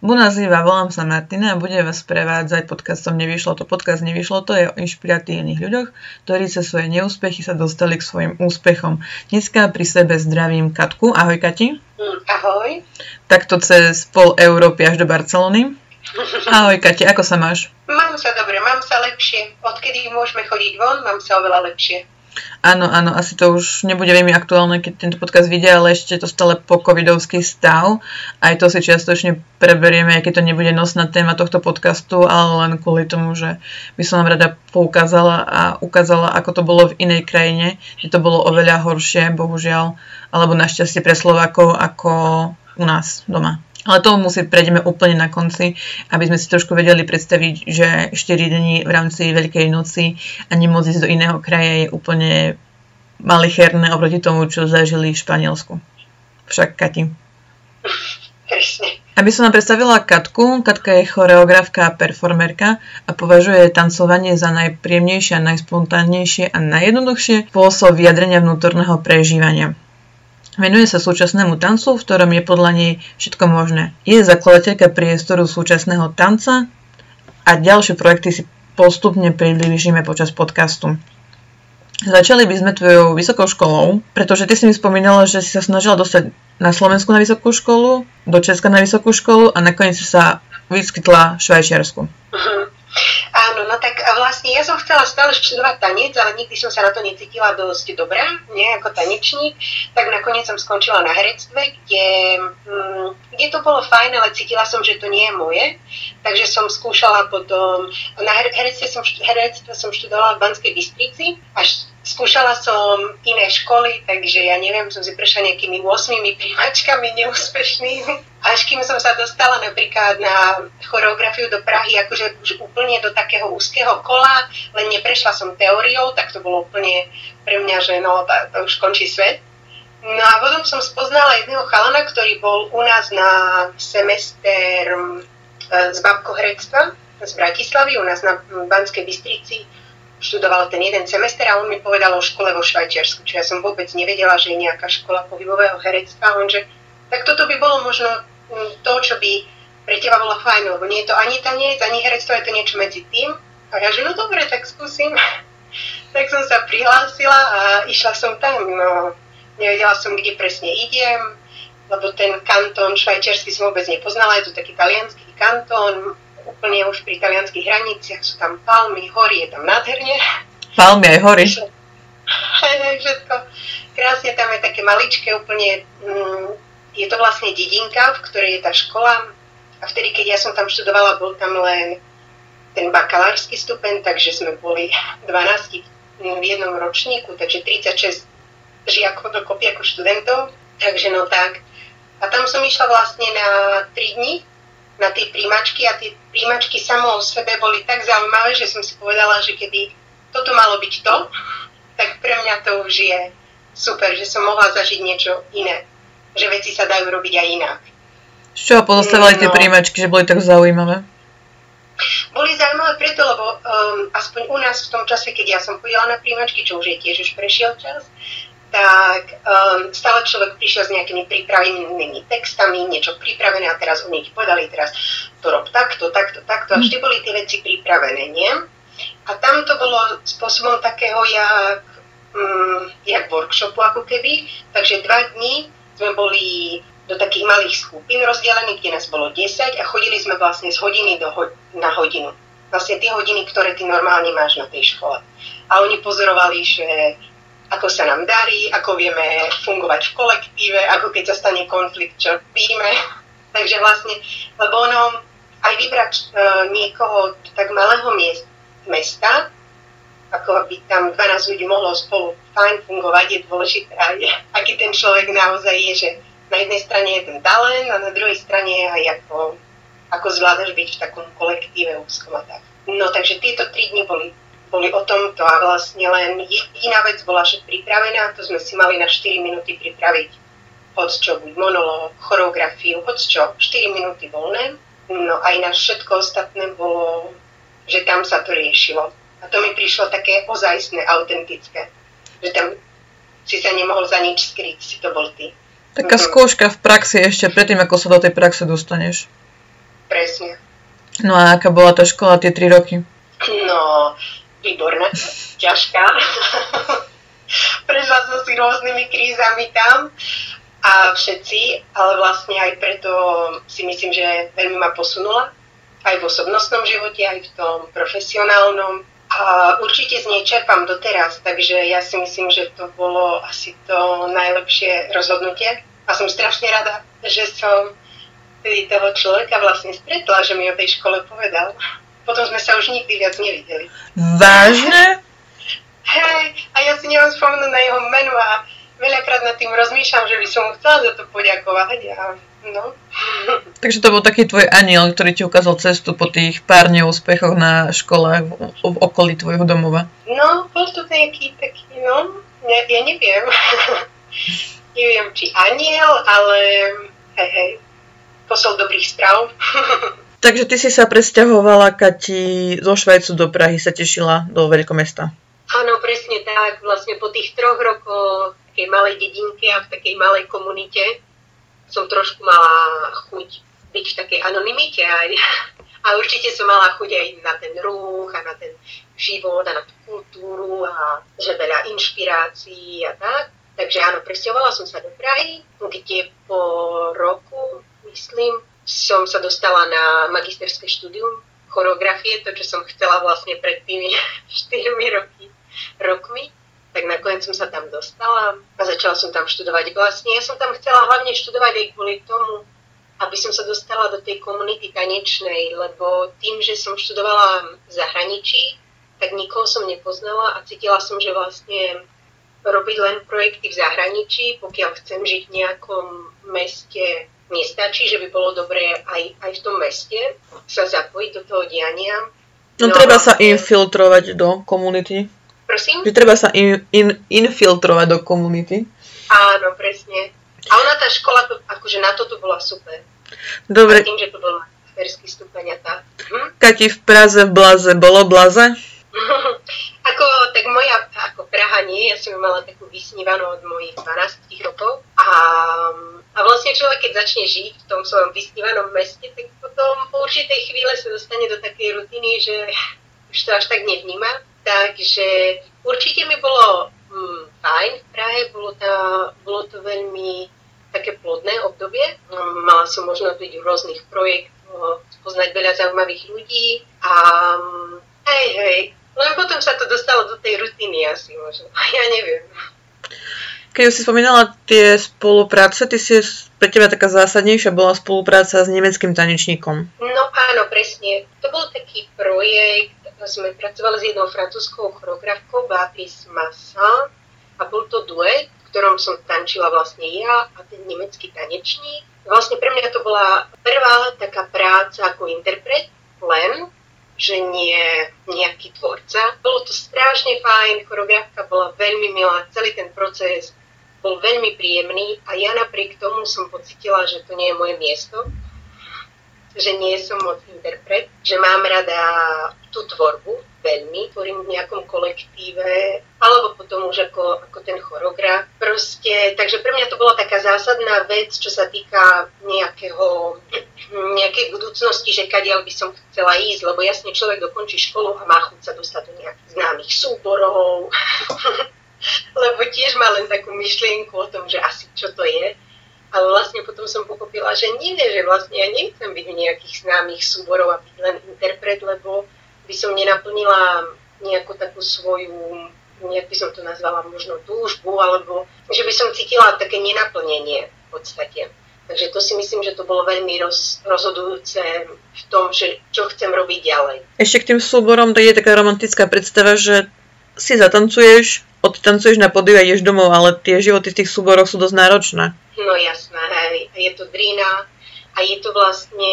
Buenos Ziva, volám sa Martina a budem vás prevádzať podcastom Nevyšlo to. Podcast Nevyšlo to je o inšpiratívnych ľuďoch, ktorí sa svoje neúspechy sa dostali k svojim úspechom. Dneska pri sebe zdravím Katku. Ahoj Kati. Mm, ahoj. Takto cez pol Európy až do Barcelony. Ahoj Kati, ako sa máš? Mám sa dobre, mám sa lepšie. Odkedy môžeme chodiť von, mám sa oveľa lepšie. Áno, áno, asi to už nebude veľmi aktuálne, keď tento podcast vidia, ale ešte to stále po covidovský stav. Aj to si čiastočne preberieme, aj keď to nebude nosná téma tohto podcastu, ale len kvôli tomu, že by som vám rada poukázala a ukázala, ako to bolo v inej krajine, kde to bolo oveľa horšie, bohužiaľ, alebo našťastie pre Slovákov, ako u nás doma. Ale tomu si prejdeme úplne na konci, aby sme si trošku vedeli predstaviť, že 4 dní v rámci Veľkej noci a nemôcť ísť do iného kraja je úplne malicherné oproti tomu, čo zažili v Španielsku. Však Kati. Aby som vám predstavila Katku, Katka je choreografka a performerka a považuje tancovanie za najpríjemnejšie a najspontánnejšie a najjednoduchšie spôsob vyjadrenia vnútorného prežívania. Venuje sa súčasnému tancu, v ktorom je podľa nej všetko možné. Je zakladateľka priestoru súčasného tanca a ďalšie projekty si postupne priblížime počas podcastu. Začali by sme tvojou vysokou školou, pretože ty si mi spomínala, že si sa snažila dostať na Slovensku na vysokú školu, do Česka na vysokú školu a nakoniec sa vyskytla v Švajčiarsku. Uh-huh. Áno, no tak vlastne ja som chcela stále študovať tanec, ale nikdy som sa na to necítila dosť dobrá, nie ako tanečník, tak nakoniec som skončila na herectve, kde, mm, kde to bolo fajn, ale cítila som, že to nie je moje, takže som skúšala potom, na herectve som, herectve som študovala v Banskej Bystrici, až skúšala som iné školy, takže ja neviem, som si prešla nejakými 8 príjmačkami neúspešnými až kým som sa dostala napríklad na choreografiu do Prahy, akože už úplne do takého úzkeho kola, len neprešla som teóriou, tak to bolo úplne pre mňa, že no, to, to už končí svet. No a potom som spoznala jedného chalana, ktorý bol u nás na semester e, z babkohrectva z Bratislavy, u nás na Banskej Bystrici študoval ten jeden semester a on mi povedal o škole vo Švajčiarsku, čiže ja som vôbec nevedela, že je nejaká škola pohybového herectva, on že tak toto by bolo možno mm, to, čo by pre teba bolo fajn, lebo nie je to ani tanec, ani herectvo, je to niečo medzi tým. A ja že no dobre, tak skúsim. tak som sa prihlásila a išla som tam. No, nevedela som, kde presne idem, lebo ten kantón švajčiarsky som vôbec nepoznala, je to taký talianský kantón, úplne už pri talianských hraniciach sú tam palmy, hory, je tam nádherne. Palmy aj hory. Všetko. Krásne tam je také maličké, úplne mm, je to vlastne dedinka, v ktorej je tá škola a vtedy, keď ja som tam študovala, bol tam len ten bakalársky stupeň, takže sme boli 12 v jednom ročníku, takže 36 žiakov dokopy ako študentov, takže no tak. A tam som išla vlastne na 3 dní, na tie príjmačky a tie príjmačky samo o sebe boli tak zaujímavé, že som si povedala, že keby toto malo byť to, tak pre mňa to už je super, že som mohla zažiť niečo iné že veci sa dajú robiť aj inak. Z čoho pozostávali no, tie príjmačky, že boli tak zaujímavé? Boli zaujímavé preto, lebo um, aspoň u nás v tom čase, keď ja som chodila na príjmačky, čo už je tiež už prešiel čas, tak um, stále človek prišiel s nejakými pripravenými textami, niečo pripravené a teraz oni ti povedali teraz to rob takto, takto, takto a hm. vždy boli tie veci pripravené, nie? A tam to bolo spôsobom takého jak, um, jak workshopu ako keby, takže dva dní sme boli do takých malých skupín rozdelení, kde nás bolo 10 a chodili sme vlastne z hodiny do ho- na hodinu. Vlastne tie hodiny, ktoré ty normálne máš na tej škole. A oni pozorovali, že ako sa nám darí, ako vieme fungovať v kolektíve, ako keď sa stane konflikt, čo víme. Takže vlastne, lebo ono, aj vybrať uh, niekoho tak malého miest, mesta, ako aby tam 12 ľudí mohlo spolu fajn fungovať, je dôležité aj, aký ten človek naozaj je, že na jednej strane je ten talent a na druhej strane aj ako, ako zvládaš byť v takom kolektíve úzkom a tak. No takže tieto tri dni boli, boli o tomto a vlastne len jediná vec bola, že pripravená, to sme si mali na 4 minúty pripraviť hoď čo, buď monológ, choreografiu, hoď čo, 4 minúty voľné. No aj na všetko ostatné bolo, že tam sa to riešilo a to mi prišlo také ozajstné, autentické. Že tam si sa nemohol za nič skryť, si to bol ty. Taká mm-hmm. skúška v praxi ešte predtým, ako sa do tej praxe dostaneš. presne. No a aká bola tá škola tie tri roky? No, výborná, ťažká. Prešla som si rôznymi krízami tam a všetci, ale vlastne aj preto si myslím, že veľmi ma posunula aj v osobnostnom živote, aj v tom profesionálnom. A určite z nej čerpám doteraz, takže ja si myslím, že to bolo asi to najlepšie rozhodnutie. A som strašne rada, že som tedy toho človeka vlastne stretla, že mi o tej škole povedal. Potom sme sa už nikdy viac nevideli. Vážne? Hej, a ja si nemám spomenúť na jeho menu a veľakrát nad tým rozmýšľam, že by som mu chcela za to poďakovať. A No. Takže to bol taký tvoj aniel, ktorý ti ukázal cestu po tých pár neúspechoch na škole v, v okolí tvojho domova. No, bol to taký, taký, no, ja, ja neviem. neviem, či aniel, ale hej, hej, posol dobrých správ. Takže ty si sa presťahovala, Kati, zo Švajcu do Prahy sa tešila do veľkomesta. Áno, presne tak. Vlastne po tých troch rokoch v takej malej dedinke a v takej malej komunite som trošku mala chuť byť v takej anonimite aj, a určite som mala chuť aj na ten ruch a na ten život a na tú kultúru a že veľa inšpirácií a tak. Takže áno, presťahovala som sa do Prahy, kde po roku, myslím, som sa dostala na magisterské štúdium choreografie, to, čo som chcela vlastne pred tými 4 roky, rokmi tak nakoniec som sa tam dostala a začala som tam študovať. Vlastne ja som tam chcela hlavne študovať aj kvôli tomu, aby som sa dostala do tej komunity tanečnej, lebo tým, že som študovala v zahraničí, tak nikoho som nepoznala a cítila som, že vlastne robiť len projekty v zahraničí, pokiaľ chcem žiť v nejakom meste, nestačí, že by bolo dobré aj, aj v tom meste sa zapojiť do toho diania. No, no treba sa infiltrovať do komunity. Prosím? Že treba sa in, in, infiltrovať do komunity. Áno, presne. A ona tá škola, to, akože na toto bola super. Dobre. A tým, že to bol magisterský stupeň a tá. Hm? Kati v Praze v Blaze, bolo Blaze? ako, tak moja, ako Praha nie, ja som mala takú vysnívanú od mojich 12 rokov. A, a vlastne človek, keď začne žiť v tom svojom vysnívanom meste, tak potom po určitej chvíle sa dostane do takej rutiny, že už to až tak nevníma. Takže určite mi bolo hm, fajn v Prahe, bolo, tá, bolo to veľmi také plodné obdobie. Mala som možnosť byť v rôznych projektoch, spoznať veľa zaujímavých ľudí a hm, hej, hej, len potom sa to dostalo do tej rutiny asi možno, ja neviem. Keď už si spomínala tie spolupráce, ty si pre teba taká zásadnejšia bola spolupráca s nemeckým tanečníkom. No áno, presne. To bol taký projekt, sme pracovali s jednou francúzskou choreografkou Beatrice Massa a bol to duet, v ktorom som tančila vlastne ja a ten nemecký tanečník. Vlastne pre mňa to bola prvá taká práca ako interpret, len že nie nejaký tvorca. Bolo to strašne fajn, choreografka bola veľmi milá, celý ten proces bol veľmi príjemný a ja napriek tomu som pocitila, že to nie je moje miesto, že nie som moc interpret, že mám rada tú tvorbu veľmi, tvorím v nejakom kolektíve, alebo potom už ako, ako ten choreograf. Proste, takže pre mňa to bola taká zásadná vec, čo sa týka nejakého, nejakej budúcnosti, že kadiaľ by som chcela ísť, lebo jasne človek dokončí školu a má chuť sa dostať do nejakých známych súborov, lebo tiež má len takú myšlienku o tom, že asi čo to je. Ale vlastne potom som pochopila, že nie, že vlastne ja nechcem byť v nejakých známych súborov a byť len interpret, lebo by som nenaplnila nejakú takú svoju, nejak by som to nazvala možno túžbu, alebo že by som cítila také nenaplnenie v podstate. Takže to si myslím, že to bolo veľmi roz, rozhodujúce v tom, že čo chcem robiť ďalej. Ešte k tým súborom, to je taká romantická predstava, že si zatancuješ, odtancuješ na podiu a ideš domov, ale tie životy v tých súboroch sú dosť náročné. No jasné, hej. Je to drina a je to vlastne,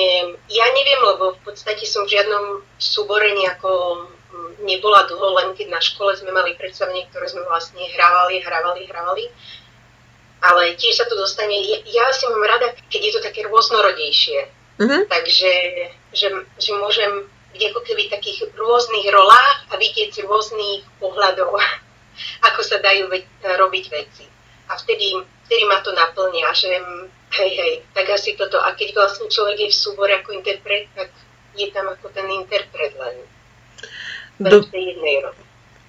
ja neviem, lebo v podstate som v žiadnom súbore nejako mm, nebola dlho, len keď na škole sme mali predstavenie, ktoré sme vlastne hrávali, hrávali, hrávali. Ale tiež sa to dostane, ja si mám rada, keď je to také rôznorodejšie. Uh-huh. Takže, že, že môžem byť ako keby v takých rôznych rolách a vidieť z rôznych pohľadov, ako sa dajú ve- robiť veci. A vtedy vtedy ma to naplňa, že Hej, hej, tak asi toto. A keď vlastne človek je v súbore ako interpret, tak je tam ako ten interpret len. Do...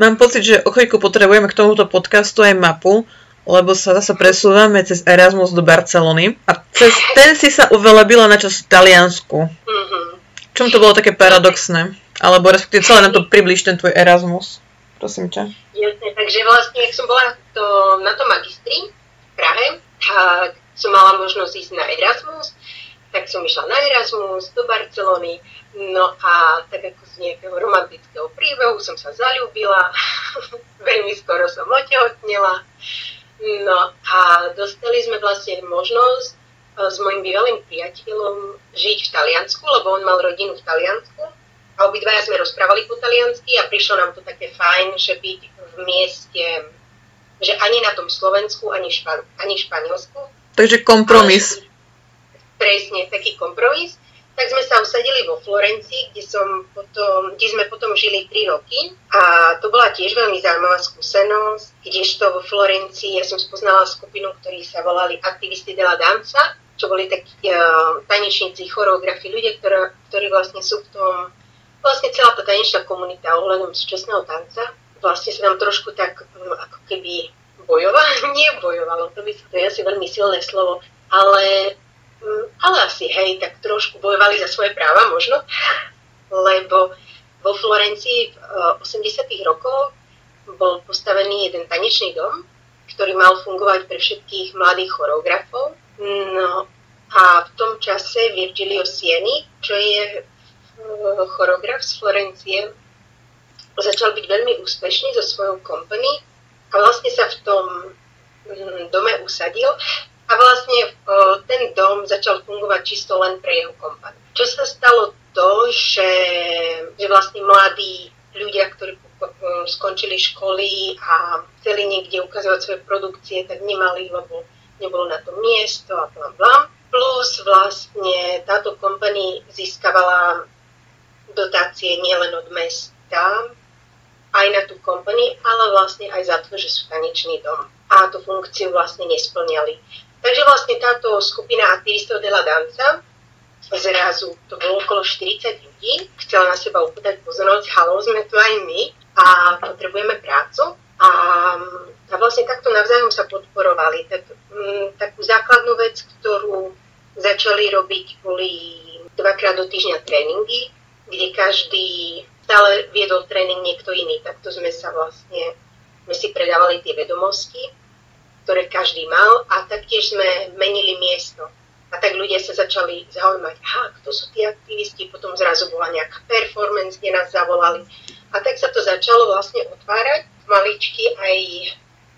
Mám pocit, že o chvíľku potrebujeme k tomuto podcastu aj mapu, lebo sa zase presúvame cez Erasmus do Barcelony a cez ten si sa uvelebila na čas v Taliansku. Mm-hmm. Čom to bolo také paradoxné? Alebo respektíve celé nám to približ ten tvoj Erasmus. Prosím ťa. Jasne, takže vlastne, ak som bola to, na tom magistri v Prahe, tak som mala možnosť ísť na Erasmus, tak som išla na Erasmus do Barcelony, no a tak ako z nejakého romantického príbehu som sa zalúbila, veľmi skoro som otehotnela, no a dostali sme vlastne možnosť eh, s mojim bývalým priateľom žiť v Taliansku, lebo on mal rodinu v Taliansku. A obidvaja sme rozprávali po taliansky a prišlo nám to také fajn, že byť v mieste, že ani na tom Slovensku, ani, špan, ani Španielsku. Takže kompromis. Ale, presne, taký kompromis. Tak sme sa usadili vo Florencii, kde, som potom, kde sme potom žili 3 roky a to bola tiež veľmi zaujímavá skúsenosť, kdežto vo Florencii ja som spoznala skupinu, ktorí sa volali Aktivisti de la Danza, čo boli takí uh, tanečníci, choreografi, ľudia, ktoré, ktorí vlastne sú v tom, vlastne celá tá tanečná komunita ohľadom súčasného tanca, vlastne sa nám trošku tak um, ako keby bojovalo, nie bojovalo, to by to je asi veľmi silné slovo, ale Mm, ale asi, hej, tak trošku bojovali za svoje práva možno, lebo vo Florencii v 80. Eh, rokoch bol postavený jeden tanečný dom, ktorý mal fungovať pre všetkých mladých choreografov. No a v tom čase Virgilio Sieni, čo je eh, choreograf z Florencie, začal byť veľmi úspešný so svojou company a vlastne sa v tom dome usadil a vlastne ten dom začal fungovať čisto len pre jeho kompaniu. Čo sa stalo to, že, že vlastne mladí ľudia, ktorí skončili školy a chceli niekde ukazovať svoje produkcie, tak nemali, lebo nebolo na to miesto a bla bla. Plus vlastne táto kompania získavala dotácie nielen od mesta, aj na tú kompanii, ale vlastne aj za to, že sú tanečný dom. A tú funkciu vlastne nesplňali. Takže vlastne táto skupina aktivistov de la danza zrazu, to bolo okolo 40 ľudí, chcela na seba upútať pozornosť, halo, sme tu aj my a potrebujeme prácu. A, a vlastne takto navzájom sa podporovali. Tak, m, takú základnú vec, ktorú začali robiť, boli dvakrát do týždňa tréningy, kde každý stále viedol tréning niekto iný. Takto sme sa vlastne, my si predávali tie vedomosti ktoré každý mal a taktiež sme menili miesto. A tak ľudia sa začali zaujímať, aha, kto sú tí aktivisti, potom zrazu bola nejaká performance, kde nás zavolali. A tak sa to začalo vlastne otvárať. Maličky aj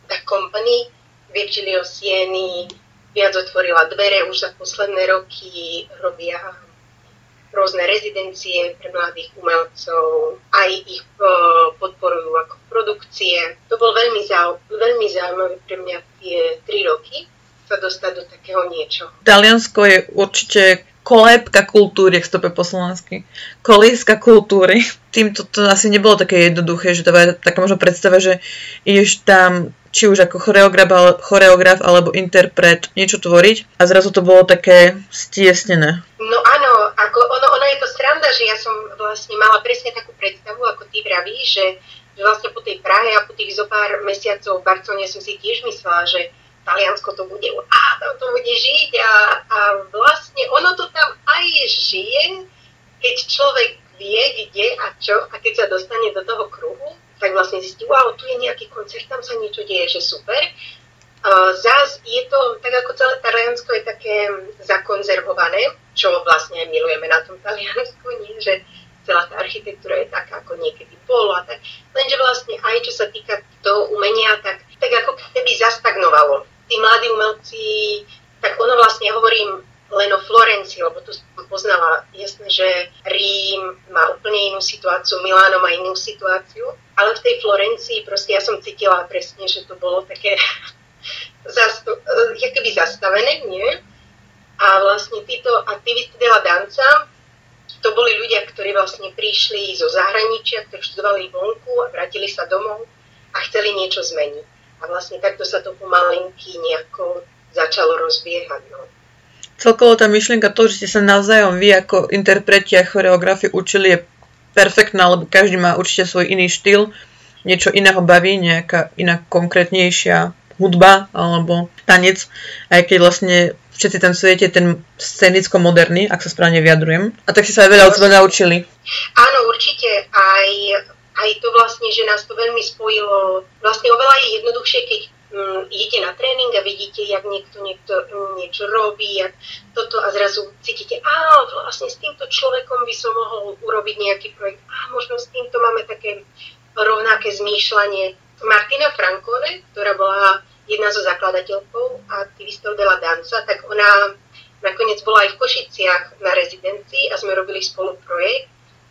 tá company Virgilio Sieni viac otvorila dvere, už za posledné roky robia rôzne rezidencie pre mladých umelcov, aj ich podporujú ako produkcie. To bol veľmi, zau, veľmi zaujímavé pre mňa tie tri roky sa dostať do takého niečo. Taliansko je určite kolébka kultúry, ak to po slovensky. Kolíska kultúry. Týmto to asi nebolo také jednoduché, že to je taká možno predstava, že ideš tam či už ako choreograf, choreograf alebo interpret niečo tvoriť a zrazu to bolo také stiesnené. No áno, ako ono, ono je to sranda, že ja som vlastne mala presne takú predstavu, ako ty vravíš, že, že vlastne po tej Prahe a po tých zo pár mesiacov v Barcelone som si tiež myslela, že Taliansko to bude, a tam to bude žiť a, a vlastne ono to tam aj žije, keď človek vie, kde a čo a keď sa dostane do toho kruhu, tak vlastne zistí, wow, tu je nejaký koncert, tam sa niečo deje, že super. Uh, zás je to, tak ako celé Taliansko je také zakonzervované, čo vlastne milujeme na tom Taliansku, nie? že celá tá architektúra je taká, ako niekedy bolo a tak. Lenže vlastne aj čo sa týka toho umenia, tak, tak ako keby zastagnovalo. Tí mladí umelci, tak ono vlastne, hovorím, len o Florencii, lebo tu som poznala, jasné, že Rím má úplne inú situáciu, Miláno má inú situáciu, ale v tej Florencii proste ja som cítila presne, že to bolo také zasto- keby zastavené, nie? A vlastne títo aktivisti de la danza, to boli ľudia, ktorí vlastne prišli zo zahraničia, ktorí študovali vonku a vrátili sa domov a chceli niečo zmeniť. A vlastne takto sa to pomalinky nejako začalo rozbiehať. No. celkovo tá myšlienka to, že ste sa navzájom vy ako interpreti a choreografi učili je perfektná, lebo každý má určite svoj iný štýl, niečo iného baví, nejaká iná konkrétnejšia hudba alebo tanec, aj keď vlastne všetci tam sviete ten scenicko-moderný, ak sa správne vyjadrujem. A tak si sa aj veľa od seba naučili. Áno, určite. Aj, aj to vlastne, že nás to veľmi spojilo. Vlastne oveľa je jednoduchšie, keď idete na tréning a vidíte, jak niekto, niekto mm, niečo robí, jak toto a zrazu cítite, a vlastne s týmto človekom by som mohol urobiť nejaký projekt. A možno s týmto máme také rovnaké zmýšľanie. Martina Frankone, ktorá bola jedna zo zakladateľkou aktivistov de la Danza, tak ona nakoniec bola aj v Košiciach na rezidencii a sme robili spolu projekt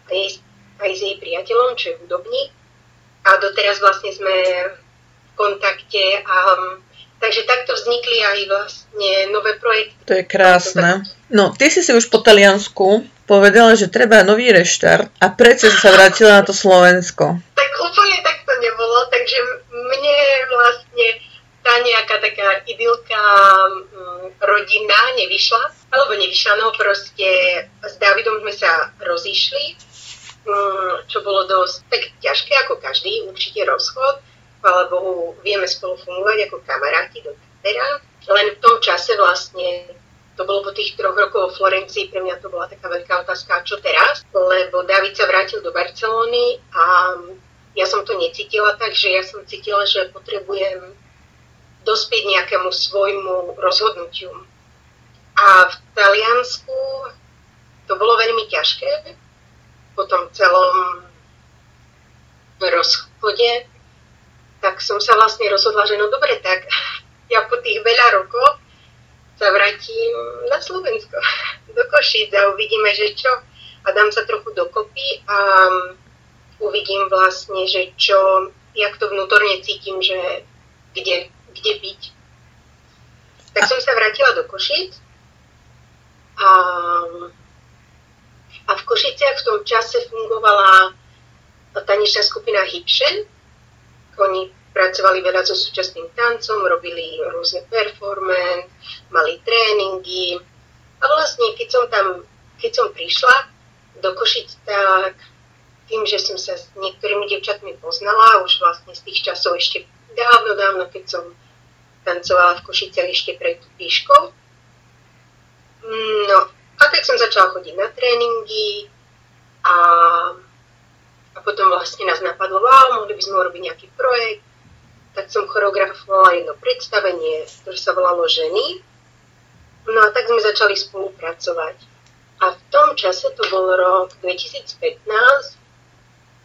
aj, aj s jej priateľom, čo je hudobník. A doteraz vlastne sme kontakte a Takže takto vznikli aj vlastne nové projekty. To je krásne. No, ty si si už po Taliansku povedala, že treba nový reštart a prečo si sa vrátila na to Slovensko? Tak úplne tak to nebolo, takže mne vlastne tá nejaká taká idylka mm, rodina nevyšla, alebo nevyšla, no proste s Davidom sme sa rozišli, mm, čo bolo dosť tak ťažké ako každý, určite rozchod, ale Bohu vieme spolu fungovať ako kamaráti do teda. Len v tom čase vlastne to bolo po tých troch rokov v Florencii, pre mňa to bola taká veľká otázka, čo teraz, lebo David sa vrátil do Barcelony a ja som to necítila tak, že ja som cítila, že potrebujem dospieť nejakému svojmu rozhodnutiu. A v Taliansku to bolo veľmi ťažké po tom celom rozchode, tak som sa vlastne rozhodla, že no dobre, tak ja po tých veľa rokoch sa vrátim na Slovensko, do Košic a uvidíme, že čo. A dám sa trochu dokopy a uvidím vlastne, že čo, jak to vnútorne cítim, že kde kde byť. Tak som sa vrátila do Košic a, a v Košiciach v tom čase fungovala tanečná skupina Hipšen. Oni pracovali veľa so súčasným tancom, robili rôzne performance, mali tréningy. A vlastne, keď som tam, keď som prišla do Košic, tak tým, že som sa s niektorými devčatmi poznala, už vlastne z tých časov ešte dávno, dávno, keď som tancovala v Košiciach ešte pred píškou. No, a tak som začala chodiť na tréningy a, a potom vlastne nás napadlo, wow, mohli by sme urobiť nejaký projekt, tak som choreografovala jedno predstavenie, ktoré sa volalo Ženy. No a tak sme začali spolupracovať. A v tom čase, to bol rok 2015,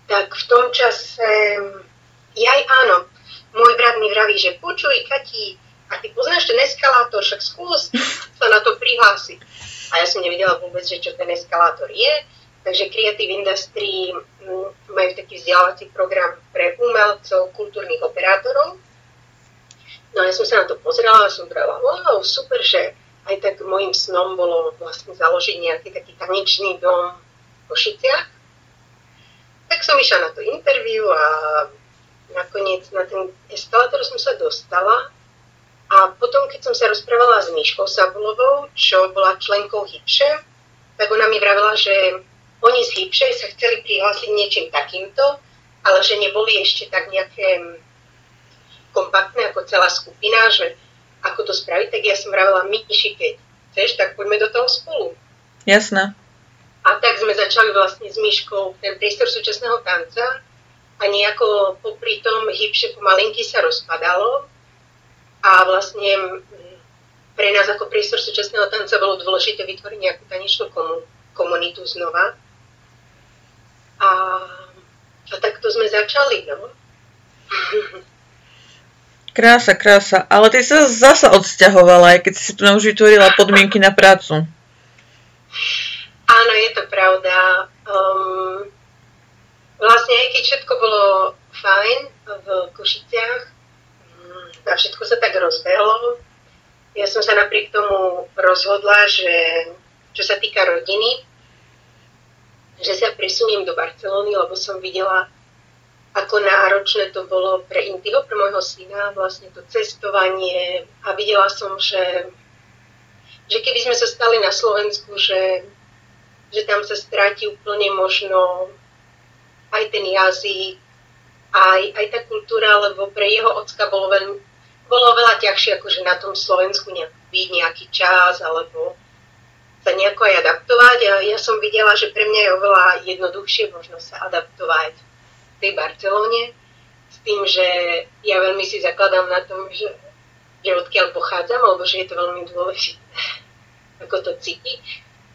tak v tom čase, jaj áno, môj brat mi vraví, že počuj, Kati, a ty poznáš ten eskalátor, však skús sa na to prihlásiť. A ja som nevedela vôbec, že čo ten eskalátor je, takže Creative Industry mm, majú taký vzdelávací program pre umelcov, kultúrnych operátorov. No a ja som sa na to pozrela a som brala, wow, super, že aj tak môjim snom bolo vlastne založiť nejaký taký tanečný dom v Košiciach. Tak som išla na to interview a nakoniec na ten eskalátor som sa dostala a potom, keď som sa rozprávala s Myškou Sabulovou, čo bola členkou Hipše, tak ona mi vravela, že oni z Hipše sa chceli prihlásiť niečím takýmto, ale že neboli ešte tak nejaké kompaktné ako celá skupina, že ako to spraviť, tak ja som vravela, Myši, keď chceš, tak poďme do toho spolu. Jasné. A tak sme začali vlastne s Myškou ten priestor súčasného tanca, a nejako popri tom hybšie pomalinky sa rozpadalo a vlastne pre nás ako priestor súčasného tanca bolo dôležité vytvoriť nejakú tanečnú komunitu znova. A, a takto sme začali, no. Krása, krása. Ale ty sa zasa odsťahovala, aj keď si tu už vytvorila podmienky na prácu. Áno, je to pravda. Um, Vlastne, aj keď všetko bolo fajn v Košiciach mm, a všetko sa tak rozbehlo, ja som sa napriek tomu rozhodla, že čo sa týka rodiny, že sa presuniem do Barcelóny, lebo som videla, ako náročné to bolo pre Intiho, pre môjho syna, vlastne to cestovanie. A videla som, že že keby sme sa stali na Slovensku, že, že tam sa stráti úplne možno aj ten jazyk, aj, aj tá kultúra, lebo pre jeho ocka bolo, veľmi, bolo veľa ťažšie, akože na tom Slovensku byť nejaký čas, alebo sa nejako aj adaptovať. A ja som videla, že pre mňa je oveľa jednoduchšie možno sa adaptovať v tej Barcelone, s tým, že ja veľmi si zakladám na tom, že, že odkiaľ pochádzam, alebo že je to veľmi dôležité, ako to cíti.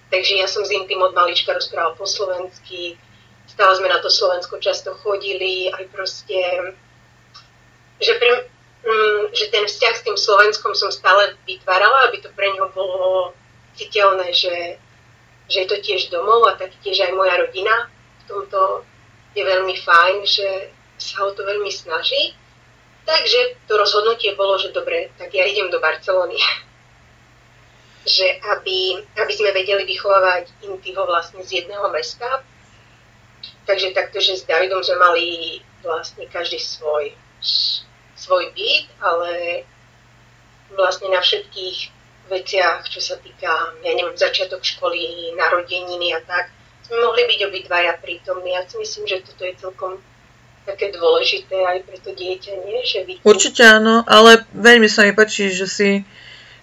Takže ja som s tým od malička rozprával po slovensky, stále sme na to Slovensko často chodili, aj proste, že, pre, že ten vzťah s tým Slovenskom som stále vytvárala, aby to pre neho bolo citeľné, že, že je to tiež domov a tak tiež aj moja rodina v tomto je veľmi fajn, že sa o to veľmi snaží. Takže to rozhodnutie bolo, že dobre, tak ja idem do Barcelony. že aby, aby sme vedeli vychovávať Intiho vlastne z jedného mesta. Takže takto, že s Davidom sme mali vlastne každý svoj, svoj byt, ale vlastne na všetkých veciach, čo sa týka, ja neviem, začiatok školy, narodeniny a tak, sme mohli byť obidvaja prítomní. Ja si myslím, že toto je celkom také dôležité aj pre to dieťa, nie? Že vidí... Určite áno, ale veľmi sa mi páči, že si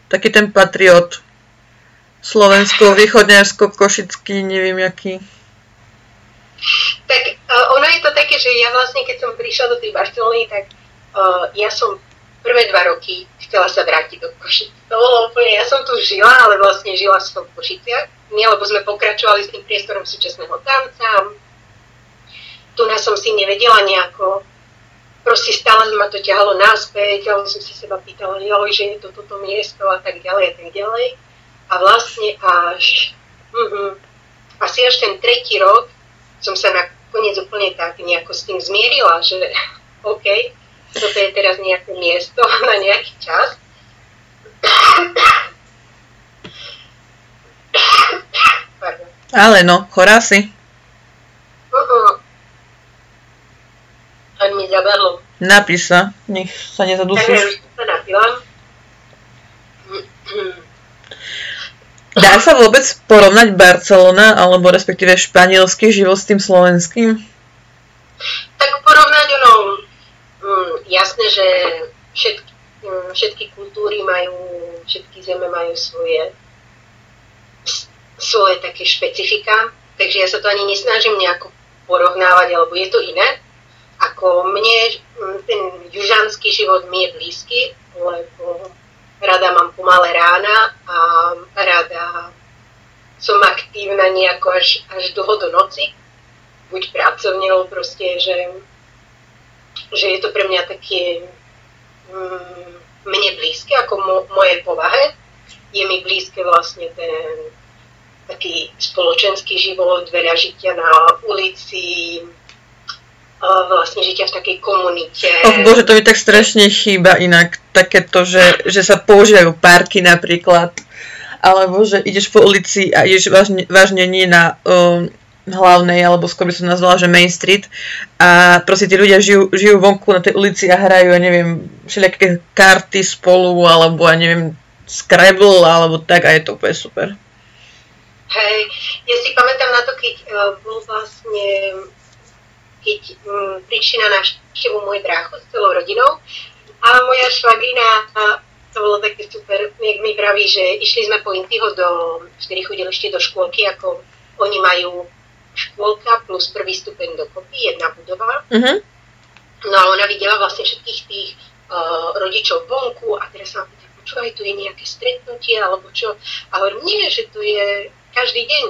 taký ten patriot. Slovensko, východňarsko, košický, neviem jaký. Tak uh, ono je to také, že ja vlastne, keď som prišla do tej Barcelony, tak uh, ja som prvé dva roky chcela sa vrátiť do Košic. To bolo úplne, ja som tu žila, ale vlastne žila som v Košiciach. Nie, lebo sme pokračovali s tým priestorom súčasného tanca. Tu nás som si nevedela nejako, proste stále ma to ťahalo naspäť, ale som si seba pýtala, joj, že je to toto miesto a tak ďalej a tak ďalej. A vlastne až, uh-huh, asi až ten tretí rok som sa nakoniec úplne tak nejako s tým zmierila, že OK, toto je teraz nejaké miesto na nejaký čas. Ale no, chorá si. Uh-uh. Mi zaberlo. Napíš sa, nech sa nezadusíš. sa. Dá sa vôbec porovnať Barcelona alebo respektíve španielský život s tým slovenským? Tak porovnať ono, Mm, jasné, že všetky, mm, všetky kultúry majú, všetky zeme majú svoje, svoje také špecifika, takže ja sa to ani nesnažím nejako porovnávať, alebo je to iné. Ako mne mm, ten južanský život mi je blízky, lebo rada mám pomalé rána a rada som aktívna nejako až, až dlho do noci. Buď pracovne, alebo proste, že že je to pre mňa také mm, mne blízke ako mo, mojej povahe. Je mi blízke vlastne ten taký spoločenský život, veľa žitia na ulici, vlastne žitia v takej komunite. Oh bože, to mi tak strašne chýba inak, takéto, že, že sa používajú parky napríklad, alebo že ideš po ulici a ideš vážne, vážne nie na um, hlavnej, alebo skôr by som nazvala, že Main Street. A proste tí ľudia žijú, žijú vonku na tej ulici a hrajú, ja neviem, všelijaké karty spolu, alebo ja neviem, Scrabble, alebo tak a je to úplne super. Hej, ja si pamätám na to, keď uh, bol vlastne, keď um, prišli na návštevu môj brácho s celou rodinou a moja švagrina, to bolo také super, jak mi praví, že išli sme po Intiho do, vtedy chodili ešte do škôlky, ako oni majú škôlka plus prvý stupeň dokopy, jedna budova. Uh-huh. No a ona videla vlastne všetkých tých uh, rodičov vonku a teraz sa ma pýta, počúvaj, tu je nejaké stretnutie alebo čo. A hovorím, nie, že to je každý deň.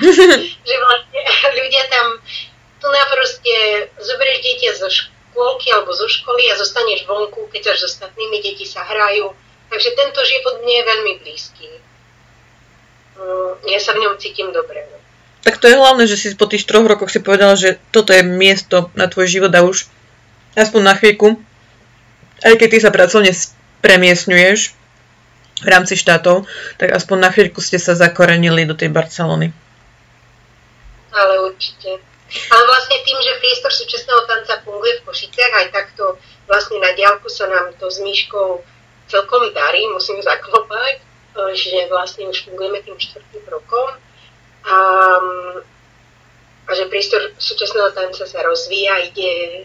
že vlastne ľudia tam, tu na proste zoberieš dieťa zo škôlky alebo zo školy a zostaneš vonku, keď sa s ostatnými deti sa hrajú. Takže tento život mne je veľmi blízky. Mm, ja sa v ňom cítim dobre. No. Tak to je hlavné, že si po tých troch rokoch si povedal, že toto je miesto na tvoj život a už aspoň na chvíľku, aj keď ty sa pracovne premiesňuješ v rámci štátov, tak aspoň na chvíľku ste sa zakorenili do tej Barcelony. Ale určite. Ale vlastne tým, že priestor súčasného tanca funguje v Košiciach, aj takto vlastne na diálku sa nám to s Myškou celkom darí, musím zaklopať že vlastne už fungujeme tým štvrtým rokom a, a že prístor súčasného tanca sa rozvíja, ide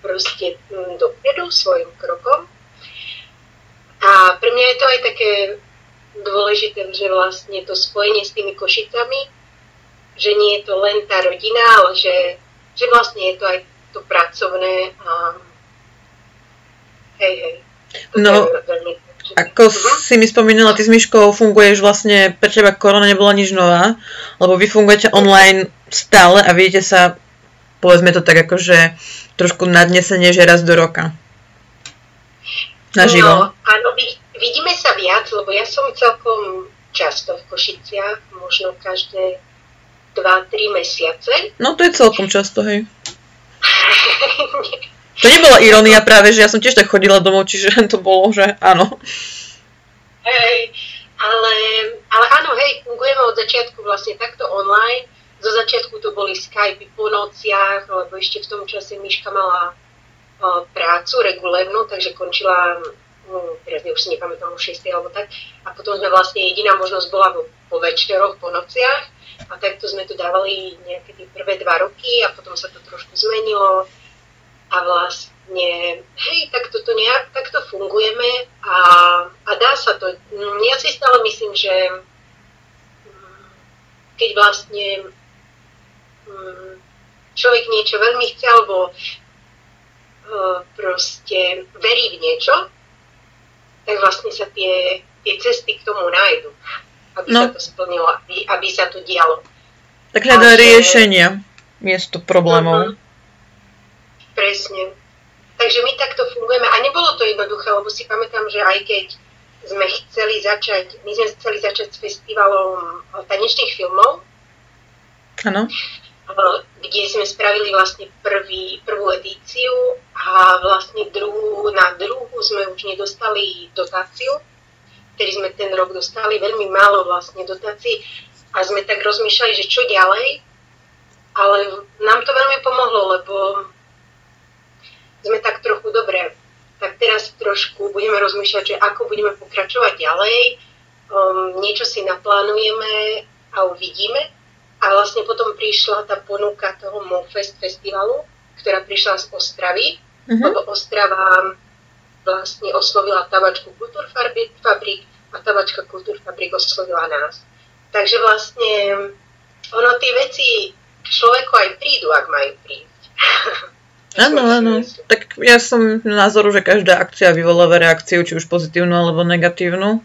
proste dopredu svojim krokom. A pre mňa je to aj také dôležité, že vlastne to spojenie s tými košicami, že nie je to len tá rodina, ale že, že vlastne je to aj to pracovné a hej, hej. No, ako si mi spomínala, ty s Myškou funguješ vlastne, pre teba korona nebola nič nová, lebo vy fungujete online stále a viete sa, povedzme to tak akože trošku nadnesenie, že raz do roka. Naživo. No, áno, vidíme sa viac, lebo ja som celkom často v Košiciach, možno každé 2-3 mesiace. No to je celkom často, hej. To nebola irónia práve, že ja som tiež tak chodila domov, čiže to bolo, že áno. Hej, ale, ale áno, hej, fungujeme od začiatku vlastne takto online. Zo začiatku to boli Skype po nociach, lebo ešte v tom čase Miška mala uh, prácu regulérnu, takže končila, um, teraz už si nepamätám, o 6 alebo tak. A potom sme vlastne jediná možnosť bola po, po večeroch, po nociach. A takto sme to dávali nejaké tie prvé dva roky a potom sa to trošku zmenilo a vlastne, hej, tak toto nejak, takto fungujeme a, a dá sa to. Ja si stále myslím, že mm, keď vlastne mm, človek niečo veľmi chce alebo e, proste verí v niečo, tak vlastne sa tie, tie cesty k tomu nájdu, aby no. sa to splnilo, aby, aby sa to dialo. Tak hľadá riešenia miesto problémov. Uh-huh. Presne. Takže my takto fungujeme a nebolo to jednoduché, lebo si pamätám, že aj keď sme chceli začať, my sme chceli začať s festivalom tanečných filmov, ano. kde sme spravili vlastne prvý, prvú edíciu a vlastne druhú, na druhú sme už nedostali dotáciu, ktorý sme ten rok dostali veľmi málo vlastne dotácií a sme tak rozmýšľali, že čo ďalej, ale nám to veľmi pomohlo, lebo sme tak trochu dobré. Tak teraz trošku budeme rozmýšľať, že ako budeme pokračovať ďalej. Um, niečo si naplánujeme a uvidíme. A vlastne potom prišla tá ponuka toho MoFest festivalu, ktorá prišla z Ostravy, uh-huh. lebo Ostrava vlastne oslovila tabačku Kultúrfabrik a tabačka Kultúrfabrik oslovila nás. Takže vlastne ono tie veci človeku aj prídu, ak majú prísť. Áno, áno. Tak ja som názoru, že každá akcia vyvoláva reakciu, či už pozitívnu alebo negatívnu.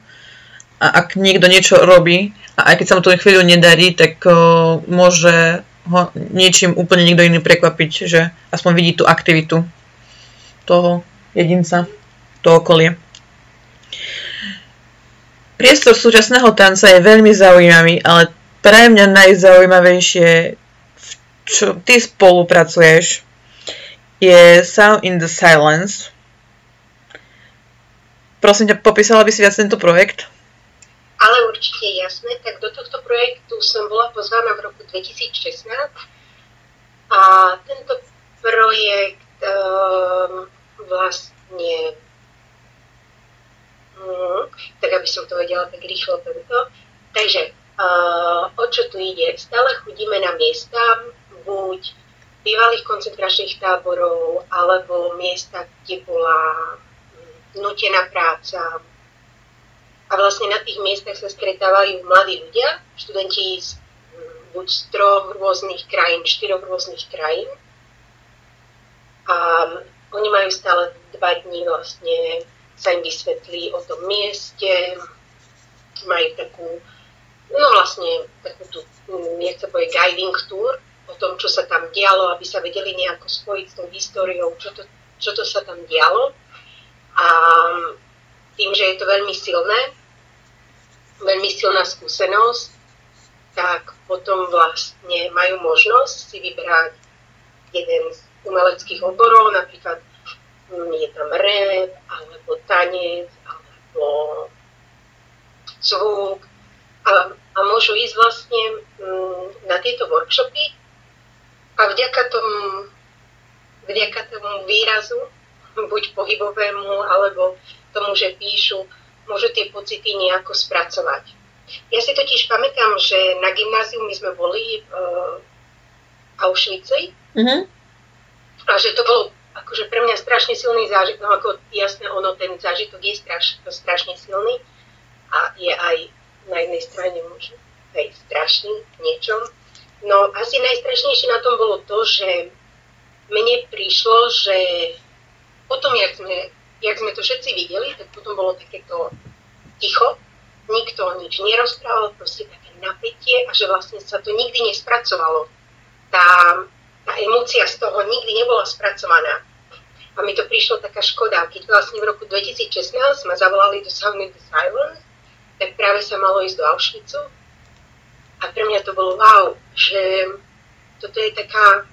A ak niekto niečo robí, a aj keď sa mu to chvíľu nedarí, tak o, môže ho niečím úplne niekto iný prekvapiť, že aspoň vidí tú aktivitu toho jedinca, to okolie. Priestor súčasného tanca je veľmi zaujímavý, ale pre mňa najzaujímavejšie, v čo ty spolupracuješ je Sound in the Silence. Prosím ťa, popísala by si viac tento projekt? Ale určite jasné, tak do tohto projektu som bola pozvaná v roku 2016 a tento projekt um, vlastne um, tak aby som to vedela tak rýchlo tento. Takže uh, o čo tu ide? Stále chodíme na miesta, buď bývalých koncentračných táborov alebo miesta, kde bola mm, nutená práca. A vlastne na tých miestach sa stretávajú mladí ľudia, študenti z mm, buď z troch rôznych krajín, štyroch rôznych krajín. A oni majú stále dva dní vlastne sa im vysvetlí o tom mieste, majú takú, no vlastne takú tú, mm, nechcem povedať guiding tour, o tom, čo sa tam dialo, aby sa vedeli nejako spojiť s tou históriou, čo to, čo to sa tam dialo. A tým, že je to veľmi silné, veľmi silná skúsenosť, tak potom vlastne majú možnosť si vybrať jeden z umeleckých oborov, napríklad mm, je tam rap, alebo tanec, alebo zvuk. A, a môžu ísť vlastne mm, na tieto workshopy a vďaka tomu, vďaka tomu výrazu, buď pohybovému, alebo tomu, že píšu, môžu tie pocity nejako spracovať. Ja si totiž pamätám, že na gymnáziu my sme boli v uh, Auschwitzi mm-hmm. a že to bolo akože pre mňa strašne silný zážitok, no ako jasné, ono, ten zážitok je straš, strašne silný a je aj na jednej strane možno aj strašný v niečom. No asi najstrašnejšie na tom bolo to, že mne prišlo, že potom, jak sme, jak sme to všetci videli, tak potom bolo takéto ticho, nikto nič nerozprával, proste také napätie a že vlastne sa to nikdy nespracovalo. Tá tá emócia z toho nikdy nebola spracovaná. A mi to prišlo taká škoda, keď vlastne v roku 2016 ma zavolali do Sound in the Silence, tak práve sa malo ísť do Auschwitzu. A pre mňa to bolo wow, že toto je taká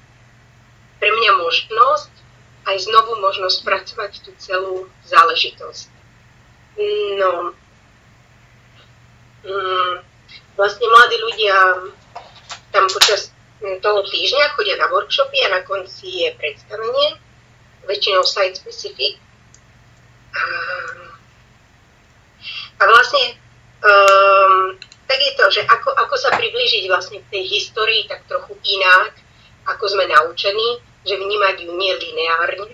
pre mňa možnosť, aj znovu možnosť pracovať tú celú záležitosť. No, mm, vlastne mladí ľudia tam počas toho týždňa chodia na workshopy a na konci je predstavenie, väčšinou site specific. A, vlastne um, tak je to, že ako, ako sa priblížiť vlastne k tej histórii tak trochu inak, ako sme naučení, že vnímať ju nie lineárne,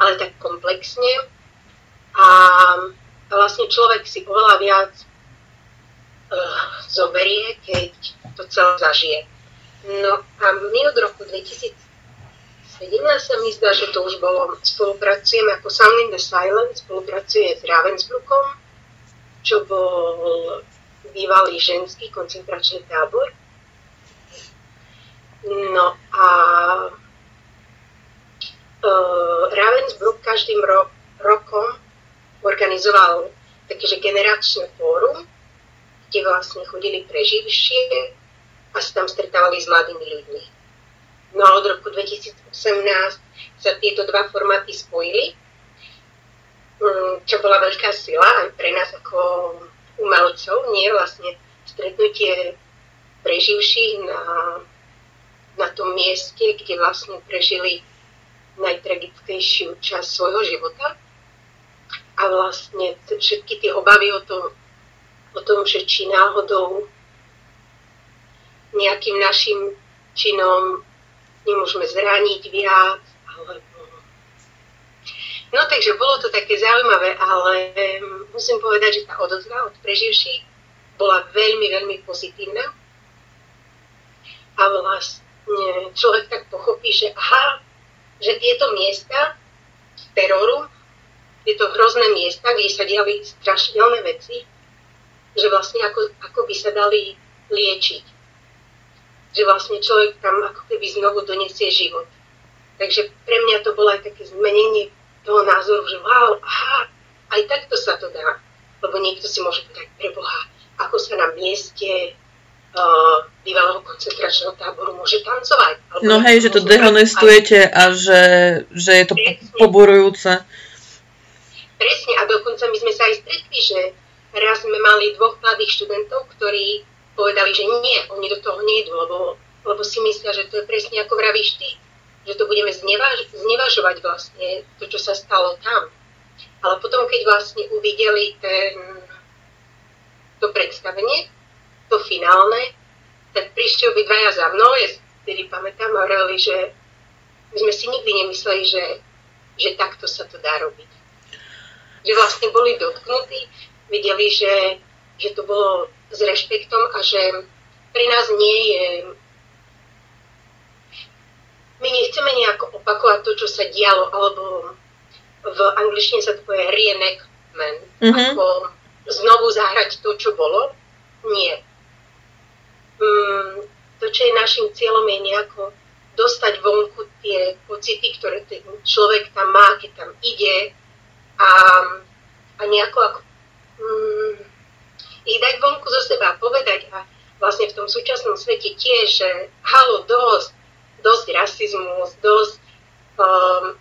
ale tak komplexne. A vlastne človek si oveľa viac uh, zoberie, keď to celé zažije. No a my od roku 2017 sa mi zdá, že to už bolo, spolupracujeme ako Sound in the Silence, spolupracuje s Ravensbrookom, čo bol bývalý ženský koncentračný tábor. No a uh, Ravensbrück každým ro- rokom organizoval také, že generačné fórum, kde vlastne chodili preživšie a sa tam stretávali s mladými ľuďmi. No a od roku 2018 sa tieto dva formáty spojili, mm, čo bola veľká sila aj pre nás ako umelcov, nie vlastne stretnutie preživších na, na tom mieste, kde vlastne prežili najtragickejšiu časť svojho života. A vlastne všetky tie obavy o tom, o tom že či náhodou nejakým našim činom nemôžeme zraniť viac. No takže bolo to také zaujímavé, ale musím povedať, že tá odozva od preživších bola veľmi, veľmi pozitívna. A vlastne človek tak pochopí, že aha, že tieto miesta teroru, tieto hrozné miesta, kde sa diali strašidelné veci, že vlastne ako, ako by sa dali liečiť že vlastne človek tam ako keby znovu donesie život. Takže pre mňa to bolo aj také zmenenie toho názoru, že wow, aha, aj takto sa to dá. Lebo niekto si môže povedať, preboha, ako sa na mieste uh, bývalého koncentračného táboru môže tancovať. Alebo no hej, že to dehonestujete a že, že je to Presne. poborujúce. Presne, a dokonca my sme sa aj stretli, že raz sme mali dvoch mladých študentov, ktorí povedali, že nie, oni do toho nejdu, lebo, lebo si myslia, že to je presne ako vravíš ty, že to budeme znevaž, znevažovať vlastne to, čo sa stalo tam. Ale potom, keď vlastne uvideli ten, to predstavenie, to finálne, tak prišli obidvaja za mnou, ja vtedy pamätám, hovorili, že my sme si nikdy nemysleli, že, že takto sa to dá robiť. Že vlastne boli dotknutí, videli, že, že to bolo s rešpektom a že pre nás nie je... My nechceme nejako opakovať to, čo sa dialo, alebo v angličtine sa to povie reenactment, mm-hmm. ako znovu zahrať to, čo bolo. Nie. Mm, to, čo je našim cieľom, je nejako dostať vonku tie pocity, ktoré ten človek tam má, keď tam ide a, a nejako ako, mm, ich dať vonku zo seba a povedať a vlastne v tom súčasnom svete tiež, že halo, dosť, dosť rasizmus, dosť um,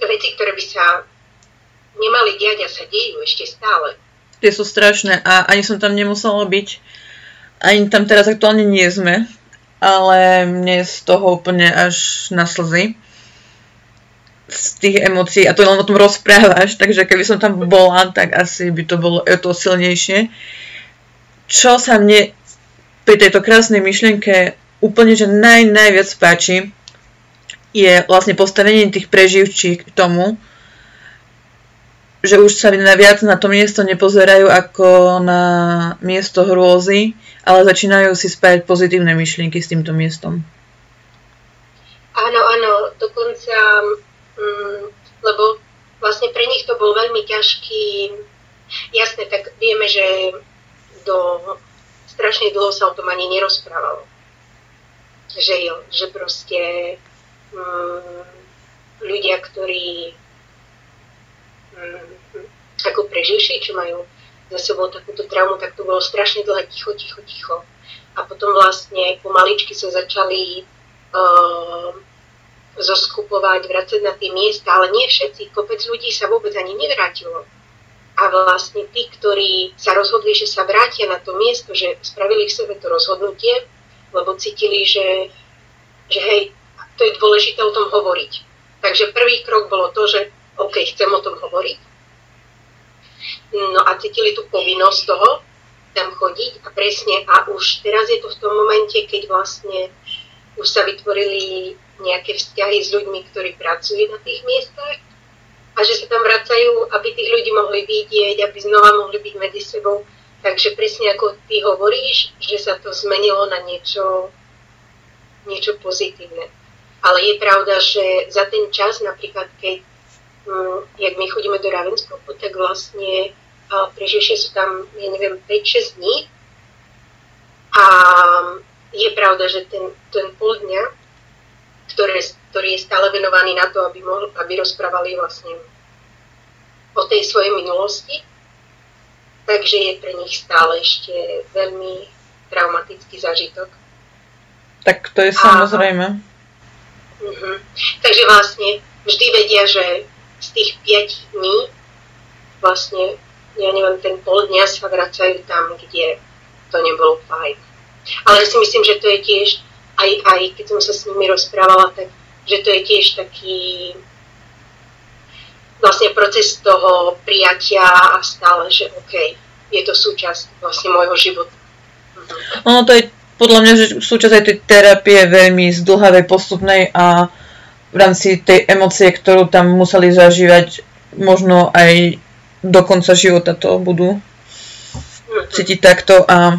veci, ktoré by sa nemali diať a sa dejú ešte stále. Tie sú strašné a ani som tam nemusela byť. Ani tam teraz aktuálne nie sme, ale mne z toho úplne až na slzy. z tých emócií a to len o tom rozprávaš, takže keby som tam bola, tak asi by to bolo to silnejšie. Čo sa mne pri tejto krásnej myšlienke úplne že naj, najviac páči, je vlastne postavenie tých preživčí k tomu, že už sa viac na to miesto nepozerajú ako na miesto hrôzy, ale začínajú si spájať pozitívne myšlienky s týmto miestom. Áno, áno, dokonca, mm, lebo vlastne pre nich to bol veľmi ťažký, jasné, tak vieme, že do strašne dlho sa o tom ani nerozprávalo. Že jo, že proste mm, ľudia, ktorí mm, ako preživší, čo majú za sebou takúto traumu, tak to bolo strašne dlhé ticho, ticho, ticho. A potom vlastne pomaličky sa začali uh, zoskupovať, vracať na tie miesta, ale nie všetci, kopec ľudí sa vôbec ani nevrátilo. A vlastne tí, ktorí sa rozhodli, že sa vrátia na to miesto, že spravili v sebe to rozhodnutie, lebo cítili, že, že hej, to je dôležité o tom hovoriť. Takže prvý krok bolo to, že OK, chcem o tom hovoriť. No a cítili tú povinnosť toho tam chodiť a presne a už teraz je to v tom momente, keď vlastne už sa vytvorili nejaké vzťahy s ľuďmi, ktorí pracujú na tých miestach a že sa tam vracajú, aby tých ľudí mohli vidieť, aby znova mohli byť medzi sebou. Takže presne ako ty hovoríš, že sa to zmenilo na niečo, niečo pozitívne. Ale je pravda, že za ten čas, napríklad keď, hm, jak my chodíme do Ravenscope, tak vlastne preživšie sú tam, ja neviem, 5-6 dní. A je pravda, že ten, ten pol dňa ktoré, ktorý je stále venovaný na to, aby, mohol, aby rozprávali vlastne o tej svojej minulosti. Takže je pre nich stále ešte veľmi traumatický zážitok. Tak to je samozrejme. uh-huh. Takže vlastne vždy vedia, že z tých 5 dní vlastne, ja neviem, ten pol dňa sa vracajú tam, kde to nebolo fajn. Ale si myslím, že to je tiež aj, aj keď som sa s nimi rozprávala, tak že to je tiež taký vlastne proces toho prijatia a stále, že OK, je to súčasť vlastne môjho života. Mhm. Ono to je podľa mňa, že súčasť aj tej terapie veľmi zdlhavej, postupnej a v rámci tej emócie, ktorú tam museli zažívať, možno aj do konca života to budú mhm. cítiť takto a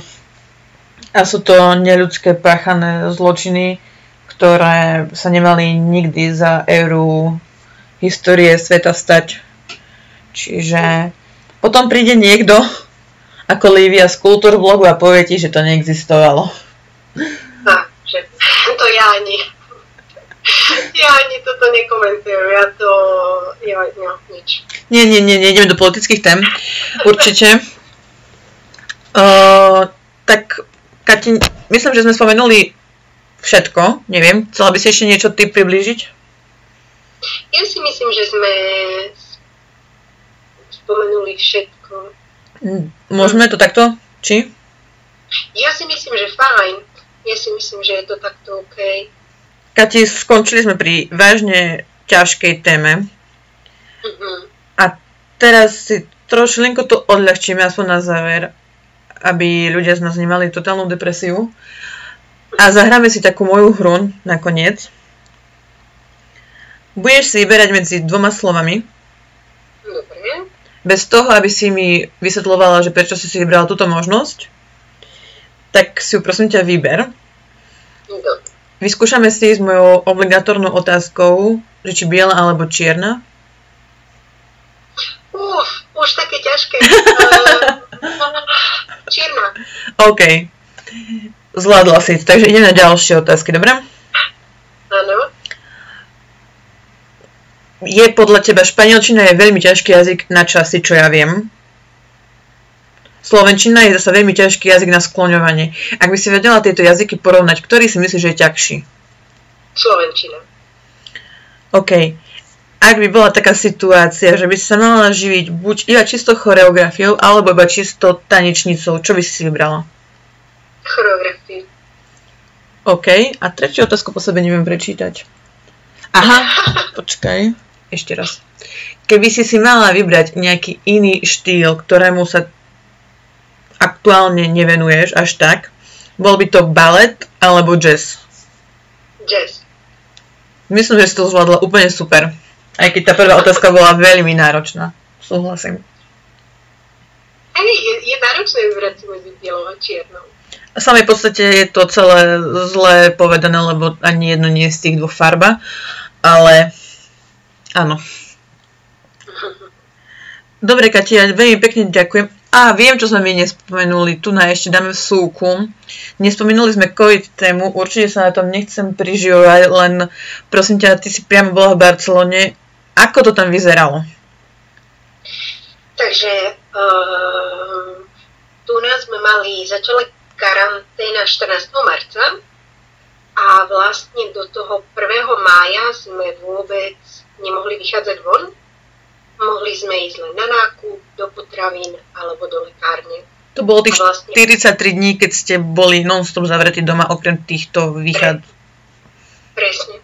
a sú to neľudské páchané zločiny, ktoré sa nemali nikdy za éru histórie sveta stať. Čiže potom príde niekto ako Lívia z Kultúrblogu a povie ti, že to neexistovalo. No, že to ja ani. Ja ani toto nekomentujem, ja to... Ja, ja, nič. Nie, nie, nie, nejdeme do politických tém. Určite. Uh, tak Kati, myslím, že sme spomenuli všetko, neviem. Chcela by si ešte niečo ty priblížiť? Ja si myslím, že sme spomenuli všetko. Môžeme to takto? Či? Ja si myslím, že fajn. Ja si myslím, že je to takto OK. Kati, skončili sme pri vážne ťažkej téme. Uh-huh. A teraz si trošku to odľahčíme, aspoň na záver aby ľudia z nás nemali totálnu depresiu. A zahráme si takú moju hru nakoniec. Budeš si vyberať medzi dvoma slovami. Dobre. Bez toho, aby si mi vysvetlovala, že prečo si si vybrala túto možnosť, tak si ju prosím ťa vyber. Dobre. Vyskúšame si s mojou obligatórnou otázkou, že či biela alebo čierna. Uf, už také ťažké. Čierna. OK. Zvládla si. Takže ideme na ďalšie otázky, dobre? Áno. Je podľa teba, španielčina je veľmi ťažký jazyk na časy, čo ja viem. Slovenčina je zase veľmi ťažký jazyk na skloňovanie. Ak by si vedela tieto jazyky porovnať, ktorý si myslíš, že je ťažší? Slovenčina. OK ak by bola taká situácia, že by si sa mala živiť buď iba čisto choreografiou, alebo iba čisto tanečnicou, čo by si si vybrala? Choreografiu. OK, a tretiu otázku po sebe neviem prečítať. Aha, počkaj. Ešte raz. Keby si si mala vybrať nejaký iný štýl, ktorému sa aktuálne nevenuješ až tak, bol by to balet alebo jazz? Jazz. Myslím, že si to zvládla úplne super. Aj keď tá prvá otázka bola veľmi náročná. Súhlasím. Hej, je, je náročné vybrať si medzi bielou a čiernou. V samej podstate je to celé zle povedané, lebo ani jedno nie je z tých dvoch farba, ale áno. Dobre, Katia, veľmi pekne ďakujem. A viem, čo sme my nespomenuli, tu na ešte dáme súku. Nespomenuli sme COVID tému, určite sa na tom nechcem prižívať, len prosím ťa, ty si priamo bola v Barcelone. Ako to tam vyzeralo? Takže uh, tu nás sme mali, začala karanténa 14. marca a vlastne do toho 1. mája sme vôbec nemohli vychádzať von Mohli sme ísť len na nákup, do potravín alebo do lekárne. To bolo tých vlastne, 43 dní, keď ste boli non-stop zavretí doma, okrem týchto východ. Presne.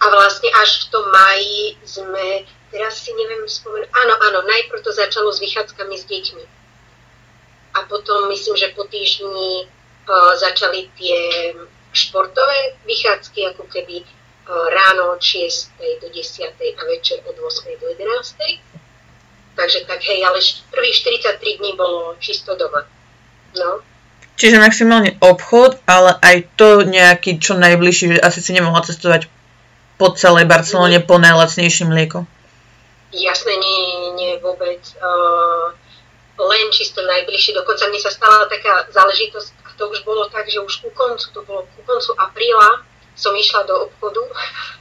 A vlastne až v tom maji sme, teraz si neviem spomenúť, áno, áno, najprv to začalo s vychádzkami s deťmi. A potom myslím, že po týždni uh, začali tie športové vychádzky, ako keby ráno od 6. do 10. a večer od 8. do 11. Takže tak hej, ale prvých 43 dní bolo čisto doma. No. Čiže maximálne obchod, ale aj to nejaký čo najbližší, že asi si nemohla cestovať po celej Barcelone mm. po najlacnejším mlieko. Jasné, nie, nie, vôbec. Uh, len čisto najbližšie. Dokonca mi sa stala taká záležitosť, to už bolo tak, že už ku koncu, to bolo ku koncu apríla, som išla do obchodu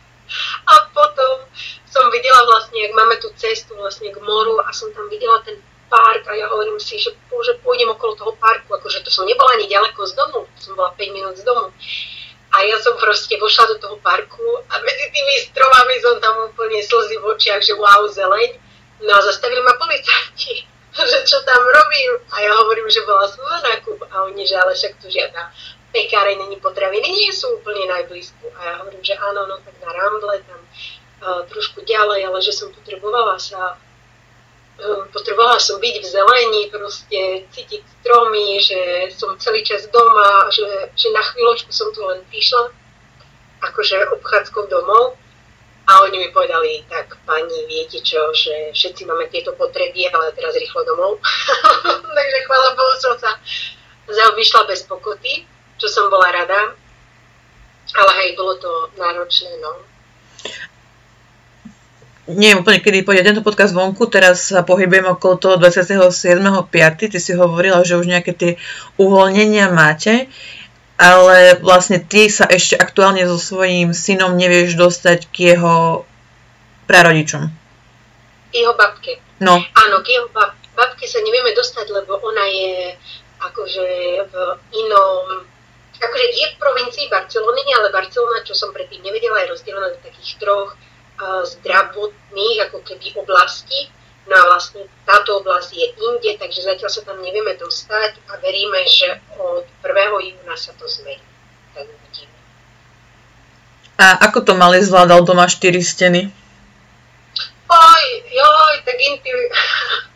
a potom som videla vlastne, jak máme tú cestu vlastne k moru a som tam videla ten park a ja hovorím si, že bože, pôjdem okolo toho parku, akože to som nebola ani ďaleko z domu, som bola 5 minút z domu. A ja som proste vošla do toho parku a medzi tými stromami som tam úplne slzy v očiach, že wow, zeleň. No a zastavili ma policajti, že čo tam robím. A ja hovorím, že bola som na nákup. A oni, že ale však tu žiadna pekáreň není potraviny, nie sú úplne najblízku. A ja hovorím, že áno, no tak na Ramble, tam uh, trošku ďalej, ale že som potrebovala sa uh, potrebovala som byť v zelení, proste cítiť stromy, že som celý čas doma, že, že na chvíľočku som tu len prišla, akože obchádzkou domov. A oni mi povedali, tak pani, viete čo, že všetci máme tieto potreby, ale teraz rýchlo domov. Takže chvála Bohu som sa zaobišla bez pokoty čo som bola rada. Ale hej, bolo to náročné, no. Neviem úplne, kedy pôjde tento podcast vonku, teraz sa pohybujem okolo toho 27.5. Ty si hovorila, že už nejaké tie uvoľnenia máte, ale vlastne ty sa ešte aktuálne so svojím synom nevieš dostať k jeho prarodičom. K jeho babke. No. Áno, k jeho babke sa nevieme dostať, lebo ona je akože v inom akože je v provincii Barcelony, ale Barcelona, čo som predtým nevedela, je rozdelená do takých troch uh, zdravotných ako keby oblastí. No a vlastne táto oblasť je inde, takže zatiaľ sa tam nevieme dostať a veríme, že od 1. júna sa to zmení. Tak uvidíme. A ako to mali zvládal doma 4 steny? Oj, joj, tak intim...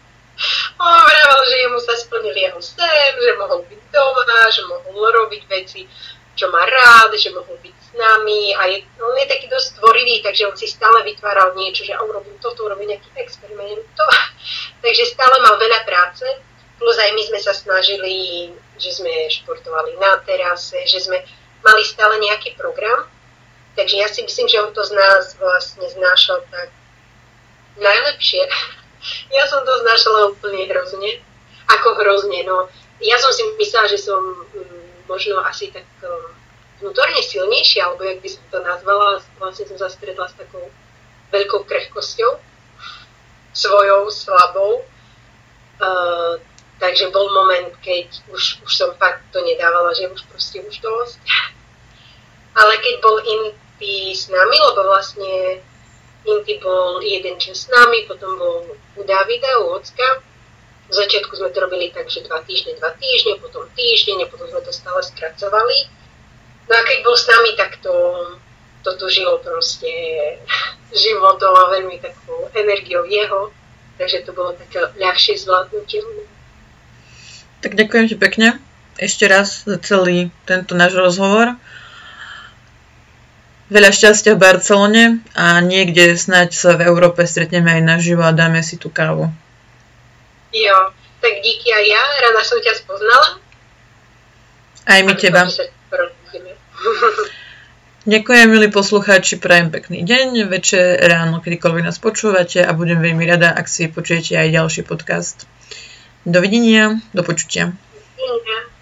On vravel, že jemu sa splnil jeho sen, že mohol byť doma, že mohol robiť veci, čo má rád, že mohol byť s nami. A je, on je taký dosť tvorivý, takže on si stále vytváral niečo, že on robí toto, robí nejaký experiment, to. takže stále mal veľa práce, plus aj my sme sa snažili, že sme športovali na terase, že sme mali stále nejaký program, takže ja si myslím, že on to z nás vlastne znášal tak najlepšie ja som to znašala úplne hrozne. Ako hrozne, no. Ja som si myslela, že som mm, možno asi tak um, vnútorne silnejšia, alebo jak by som to nazvala, vlastne som sa stretla s takou veľkou krehkosťou, svojou, slabou. Uh, takže bol moment, keď už, už som fakt to nedávala, že už proste už dosť. Ale keď bol Inti s nami, lebo vlastne Inti bol jeden čas s nami, potom bol u Davida, u Ocka. V začiatku sme to robili tak, že dva týždne, dva týždne, potom týždeň a potom sme to stále skracovali. No a keď bol s nami, tak to, to tu žilo proste životom a veľmi takou energiou jeho, takže to bolo také ľahšie zvládnutelné. Tak ďakujem ti pekne ešte raz za celý tento náš rozhovor. Veľa šťastia v Barcelone a niekde snáď sa v Európe stretneme aj naživo a dáme si tú kávu. Jo, tak díky aj ja, rada som ťa spoznala. Aj my teba. Ďakujem, milí poslucháči, prajem pekný deň, večer, ráno, kedykoľvek nás počúvate a budem veľmi rada, ak si počujete aj ďalší podcast. Dovidenia, do počutia. Dovidenia.